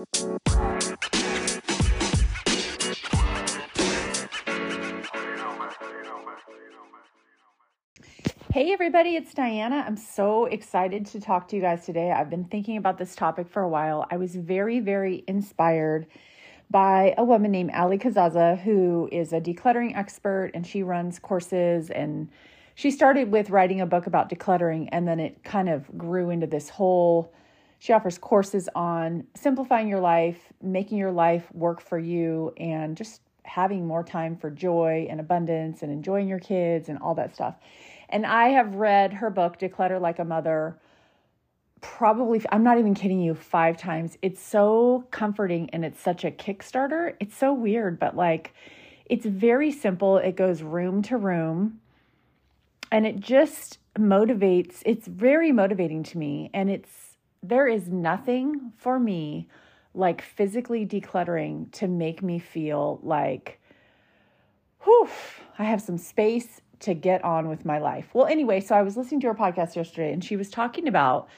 Hey, everybody, it's Diana. I'm so excited to talk to you guys today. I've been thinking about this topic for a while. I was very, very inspired by a woman named Allie Casazza, who is a decluttering expert and she runs courses. And she started with writing a book about decluttering, and then it kind of grew into this whole. She offers courses on simplifying your life, making your life work for you, and just having more time for joy and abundance and enjoying your kids and all that stuff. And I have read her book, Declutter Like a Mother, probably, I'm not even kidding you, five times. It's so comforting and it's such a Kickstarter. It's so weird, but like, it's very simple. It goes room to room and it just motivates. It's very motivating to me. And it's, there is nothing for me like physically decluttering to make me feel like, whew, I have some space to get on with my life. Well, anyway, so I was listening to her podcast yesterday and she was talking about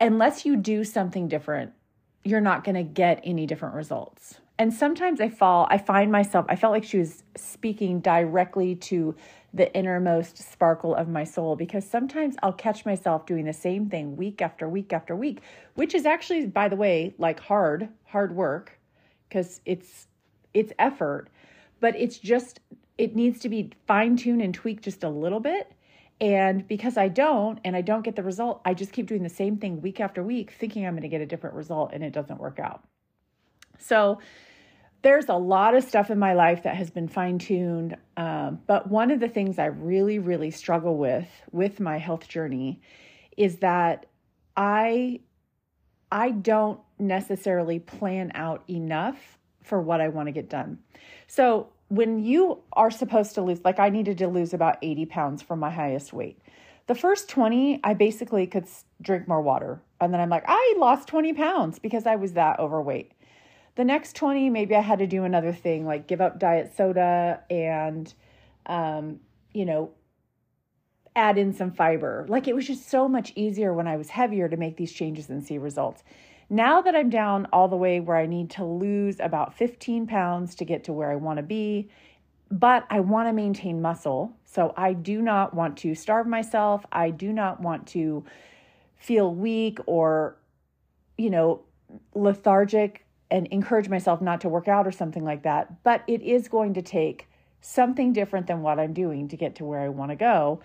unless you do something different, you're not going to get any different results. And sometimes I fall, I find myself, I felt like she was speaking directly to the innermost sparkle of my soul because sometimes I'll catch myself doing the same thing week after week after week, which is actually, by the way, like hard, hard work because it's it's effort, but it's just it needs to be fine tuned and tweaked just a little bit. And because I don't and I don't get the result, I just keep doing the same thing week after week, thinking I'm going to get a different result and it doesn't work out. So there's a lot of stuff in my life that has been fine tuned. Um, but one of the things I really, really struggle with with my health journey is that I I don't necessarily plan out enough for what I want to get done. So when you are supposed to lose, like I needed to lose about 80 pounds from my highest weight. The first 20, I basically could drink more water. And then I'm like, I lost 20 pounds because I was that overweight. The next 20, maybe I had to do another thing like give up diet soda and, um, you know, add in some fiber. Like it was just so much easier when I was heavier to make these changes and see results. Now that I'm down all the way where I need to lose about 15 pounds to get to where I want to be, but I want to maintain muscle. So I do not want to starve myself. I do not want to feel weak or, you know, lethargic and encourage myself not to work out or something like that. But it is going to take something different than what I'm doing to get to where I want to go.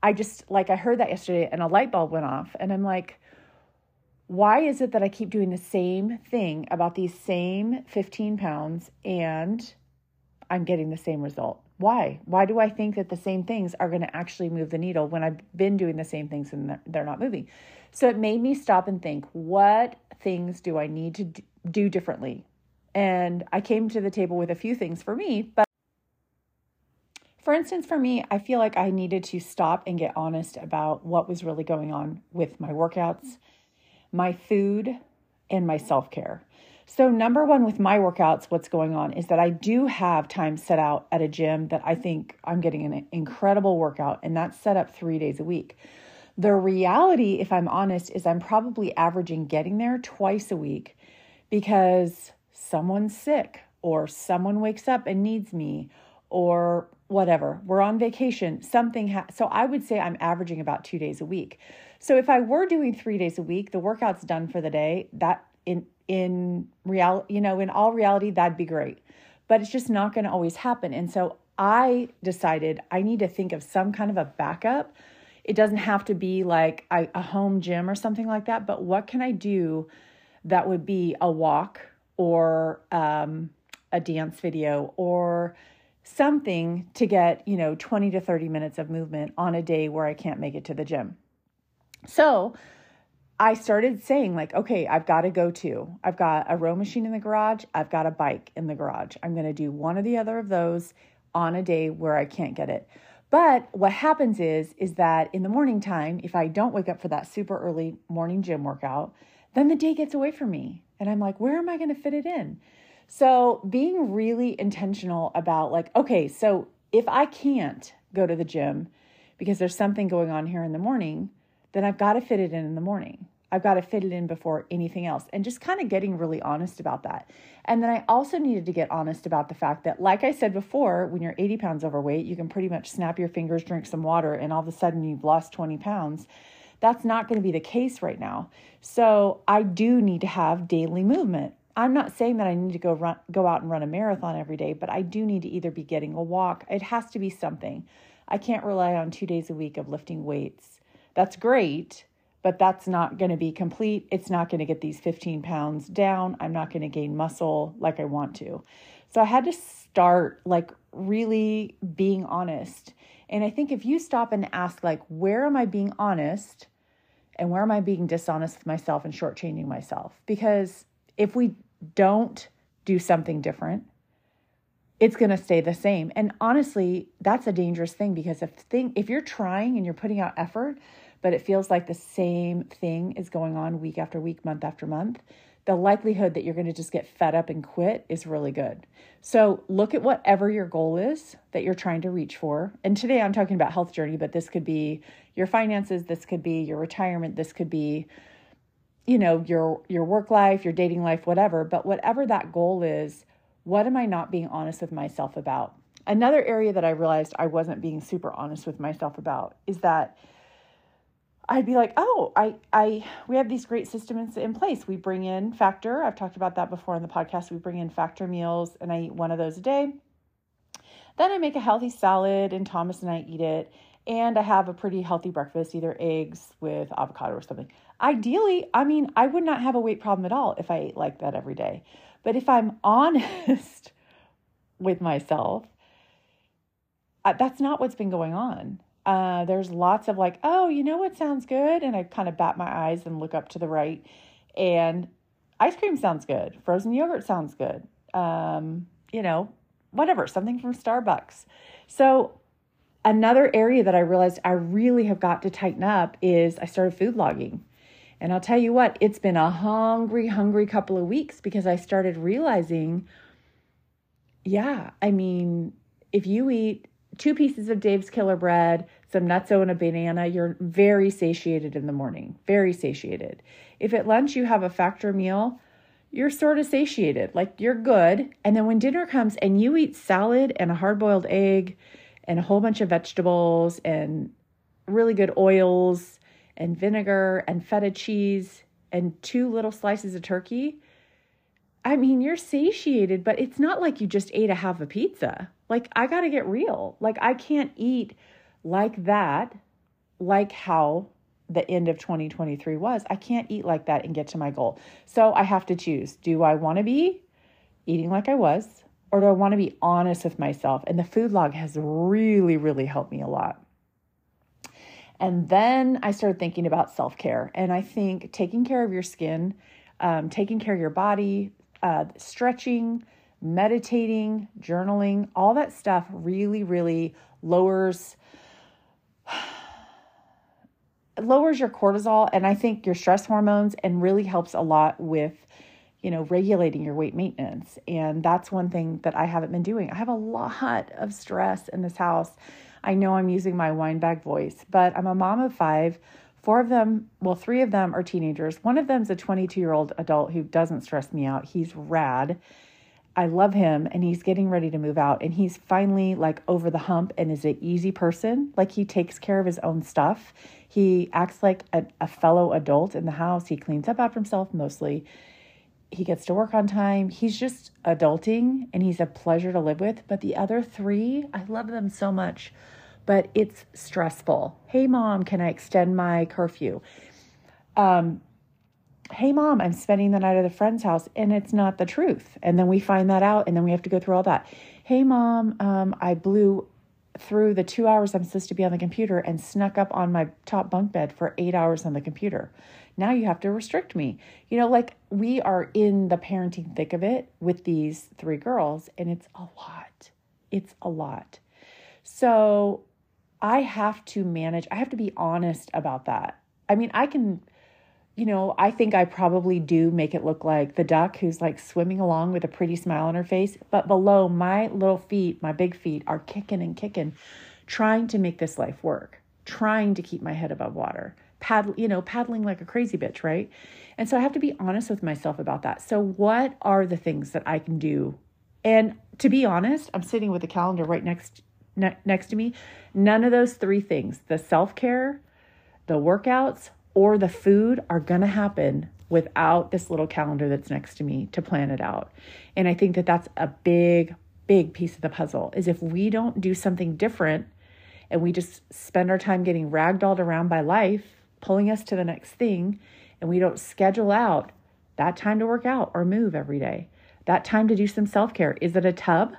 I just, like, I heard that yesterday and a light bulb went off. And I'm like, why is it that I keep doing the same thing about these same 15 pounds and I'm getting the same result? Why? Why do I think that the same things are going to actually move the needle when I've been doing the same things and they're not moving? So it made me stop and think, what things do I need to do differently? And I came to the table with a few things for me, but for instance, for me, I feel like I needed to stop and get honest about what was really going on with my workouts my food, and my self care. So, number one with my workouts, what's going on is that I do have time set out at a gym that I think I'm getting an incredible workout, and that's set up three days a week. The reality, if I'm honest, is I'm probably averaging getting there twice a week because someone's sick or someone wakes up and needs me or whatever. We're on vacation, something. Ha- so I would say I'm averaging about two days a week. So if I were doing three days a week, the workout's done for the day. That in in real, you know, in all reality, that'd be great. But it's just not going to always happen. And so I decided I need to think of some kind of a backup. It doesn't have to be like a, a home gym or something like that. But what can I do that would be a walk or um, a dance video or something to get, you know, 20 to 30 minutes of movement on a day where I can't make it to the gym. So I started saying, like, okay, I've got to go to. I've got a row machine in the garage. I've got a bike in the garage. I'm going to do one or the other of those on a day where I can't get it. But what happens is, is that in the morning time, if I don't wake up for that super early morning gym workout, then the day gets away from me. And I'm like, where am I going to fit it in? So being really intentional about like, okay, so if I can't go to the gym because there's something going on here in the morning, then I've got to fit it in in the morning. I've got to fit it in before anything else. And just kind of getting really honest about that. And then I also needed to get honest about the fact that, like I said before, when you're 80 pounds overweight, you can pretty much snap your fingers, drink some water, and all of a sudden you've lost 20 pounds. That's not going to be the case right now. So I do need to have daily movement. I'm not saying that I need to go run go out and run a marathon every day, but I do need to either be getting a walk. It has to be something. I can't rely on 2 days a week of lifting weights. That's great, but that's not going to be complete. It's not going to get these 15 pounds down. I'm not going to gain muscle like I want to. So I had to start like really being honest. And I think if you stop and ask, like, where am I being honest? And where am I being dishonest with myself and shortchanging myself? Because if we don't do something different, it's going to stay the same. And honestly, that's a dangerous thing because if thing if you're trying and you're putting out effort, but it feels like the same thing is going on week after week, month after month, the likelihood that you're going to just get fed up and quit is really good. So look at whatever your goal is that you're trying to reach for. And today I'm talking about health journey, but this could be your finances, this could be your retirement, this could be you know, your your work life, your dating life, whatever, but whatever that goal is, what am I not being honest with myself about? Another area that I realized I wasn't being super honest with myself about is that I'd be like, "Oh, I I we have these great systems in place. We bring in Factor. I've talked about that before in the podcast. We bring in Factor meals and I eat one of those a day. Then I make a healthy salad and Thomas and I eat it and I have a pretty healthy breakfast, either eggs with avocado or something. Ideally, I mean, I would not have a weight problem at all if I ate like that every day. But if I'm honest with myself, that's not what's been going on. Uh, there's lots of like, oh, you know what sounds good? And I kind of bat my eyes and look up to the right. And ice cream sounds good. Frozen yogurt sounds good. Um, you know, whatever, something from Starbucks. So another area that I realized I really have got to tighten up is I started food logging. And I'll tell you what, it's been a hungry, hungry couple of weeks because I started realizing, yeah, I mean, if you eat two pieces of Dave's Killer Bread, some NuttZo, and a banana, you're very satiated in the morning, very satiated. If at lunch you have a factor meal, you're sort of satiated, like you're good. And then when dinner comes and you eat salad and a hard boiled egg and a whole bunch of vegetables and really good oils and vinegar and feta cheese and two little slices of turkey. I mean, you're satiated, but it's not like you just ate a half a pizza. Like, I got to get real. Like, I can't eat like that, like how the end of 2023 was. I can't eat like that and get to my goal. So I have to choose. Do I want to be eating like I was? Or do I want to be honest with myself? And the food log has really, really helped me a lot. And then I started thinking about self care. And I think taking care of your skin, um, taking care of your body, uh, stretching, meditating, journaling, all that stuff really, really lowers lowers your cortisol and I think your stress hormones and really helps a lot with you know, regulating your weight maintenance. And that's one thing that I haven't been doing. I have a lot of stress in this house. I know I'm using my wine bag voice, but I'm a mom of five. Four of them, well, three of them are teenagers. One of them's a 22 year old adult who doesn't stress me out. He's rad. I love him and he's getting ready to move out and he's finally like over the hump and is an easy person. Like he takes care of his own stuff. He acts like a, a fellow adult in the house. He cleans up after himself mostly he gets to work on time. He's just adulting and he's a pleasure to live with. But the other three, I love them so much, but it's stressful. Hey, mom, can I extend my curfew? Um, hey, mom, I'm spending the night at a friend's house and it's not the truth. And then we find that out and then we have to go through all that. Hey, mom, um, I blew through the two hours I'm supposed to be on the computer and snuck up on my top bunk bed for eight hours on the computer. Now you have to restrict me. You know, like we are in the parenting thick of it with these three girls, and it's a lot. It's a lot. So I have to manage, I have to be honest about that. I mean, I can, you know, I think I probably do make it look like the duck who's like swimming along with a pretty smile on her face, but below my little feet, my big feet are kicking and kicking, trying to make this life work, trying to keep my head above water paddle, you know, paddling like a crazy bitch, right? And so I have to be honest with myself about that. So what are the things that I can do? And to be honest, I'm sitting with a calendar right next ne- next to me. None of those three things, the self-care, the workouts, or the food are going to happen without this little calendar that's next to me to plan it out. And I think that that's a big big piece of the puzzle is if we don't do something different and we just spend our time getting ragdolled around by life, pulling us to the next thing, and we don't schedule out that time to work out or move every day, that time to do some self care. Is it a tub?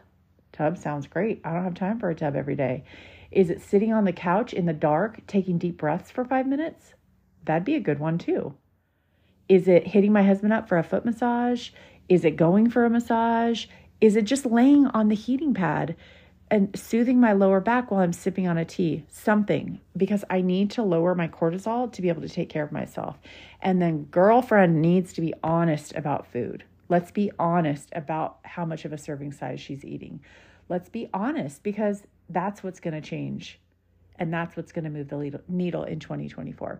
Tub sounds great. I don't have time for a tub every day. Is it sitting on the couch in the dark, taking deep breaths for five minutes? That'd be a good one too. Is it hitting my husband up for a foot massage? Is it going for a massage? Is it just laying on the heating pad and soothing my lower back while I'm sipping on a tea? Something, because I need to lower my cortisol to be able to take care of myself. And then, girlfriend needs to be honest about food. Let's be honest about how much of a serving size she's eating. Let's be honest because that's what's going to change. And that's what's going to move the needle in 2024.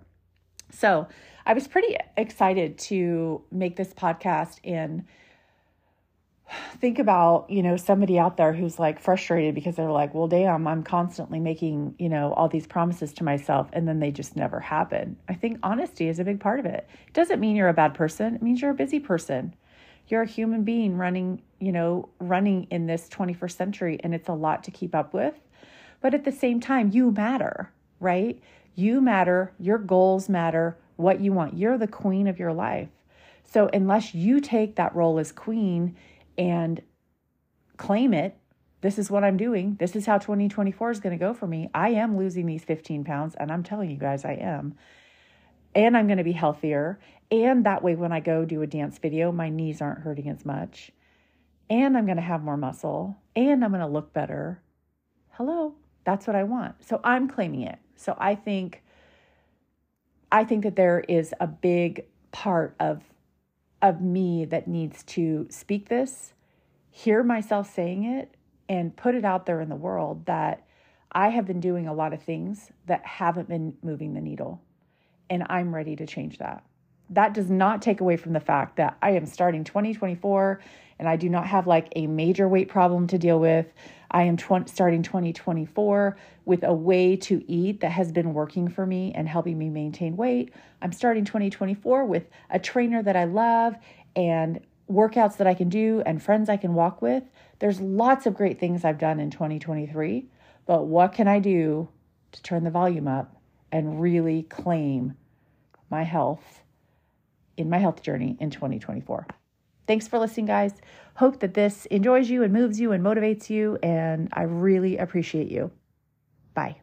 So I was pretty excited to make this podcast and think about you know somebody out there who's like frustrated because they're like well damn i'm constantly making you know all these promises to myself and then they just never happen i think honesty is a big part of it it doesn't mean you're a bad person it means you're a busy person you're a human being running you know running in this 21st century and it's a lot to keep up with but at the same time you matter right you matter your goals matter what you want you're the queen of your life so unless you take that role as queen and claim it. This is what I'm doing. This is how 2024 is going to go for me. I am losing these 15 pounds, and I'm telling you guys, I am. And I'm going to be healthier. And that way, when I go do a dance video, my knees aren't hurting as much. And I'm going to have more muscle. And I'm going to look better. Hello, that's what I want. So I'm claiming it. So I think. I think that there is a big part of of me that needs to speak this, hear myself saying it, and put it out there in the world that I have been doing a lot of things that haven't been moving the needle. And I'm ready to change that. That does not take away from the fact that I am starting 2024 and I do not have like a major weight problem to deal with. I am tw- starting 2024 with a way to eat that has been working for me and helping me maintain weight. I'm starting 2024 with a trainer that I love and workouts that I can do and friends I can walk with. There's lots of great things I've done in 2023, but what can I do to turn the volume up and really claim my health in my health journey in 2024? Thanks for listening, guys. Hope that this enjoys you and moves you and motivates you. And I really appreciate you. Bye.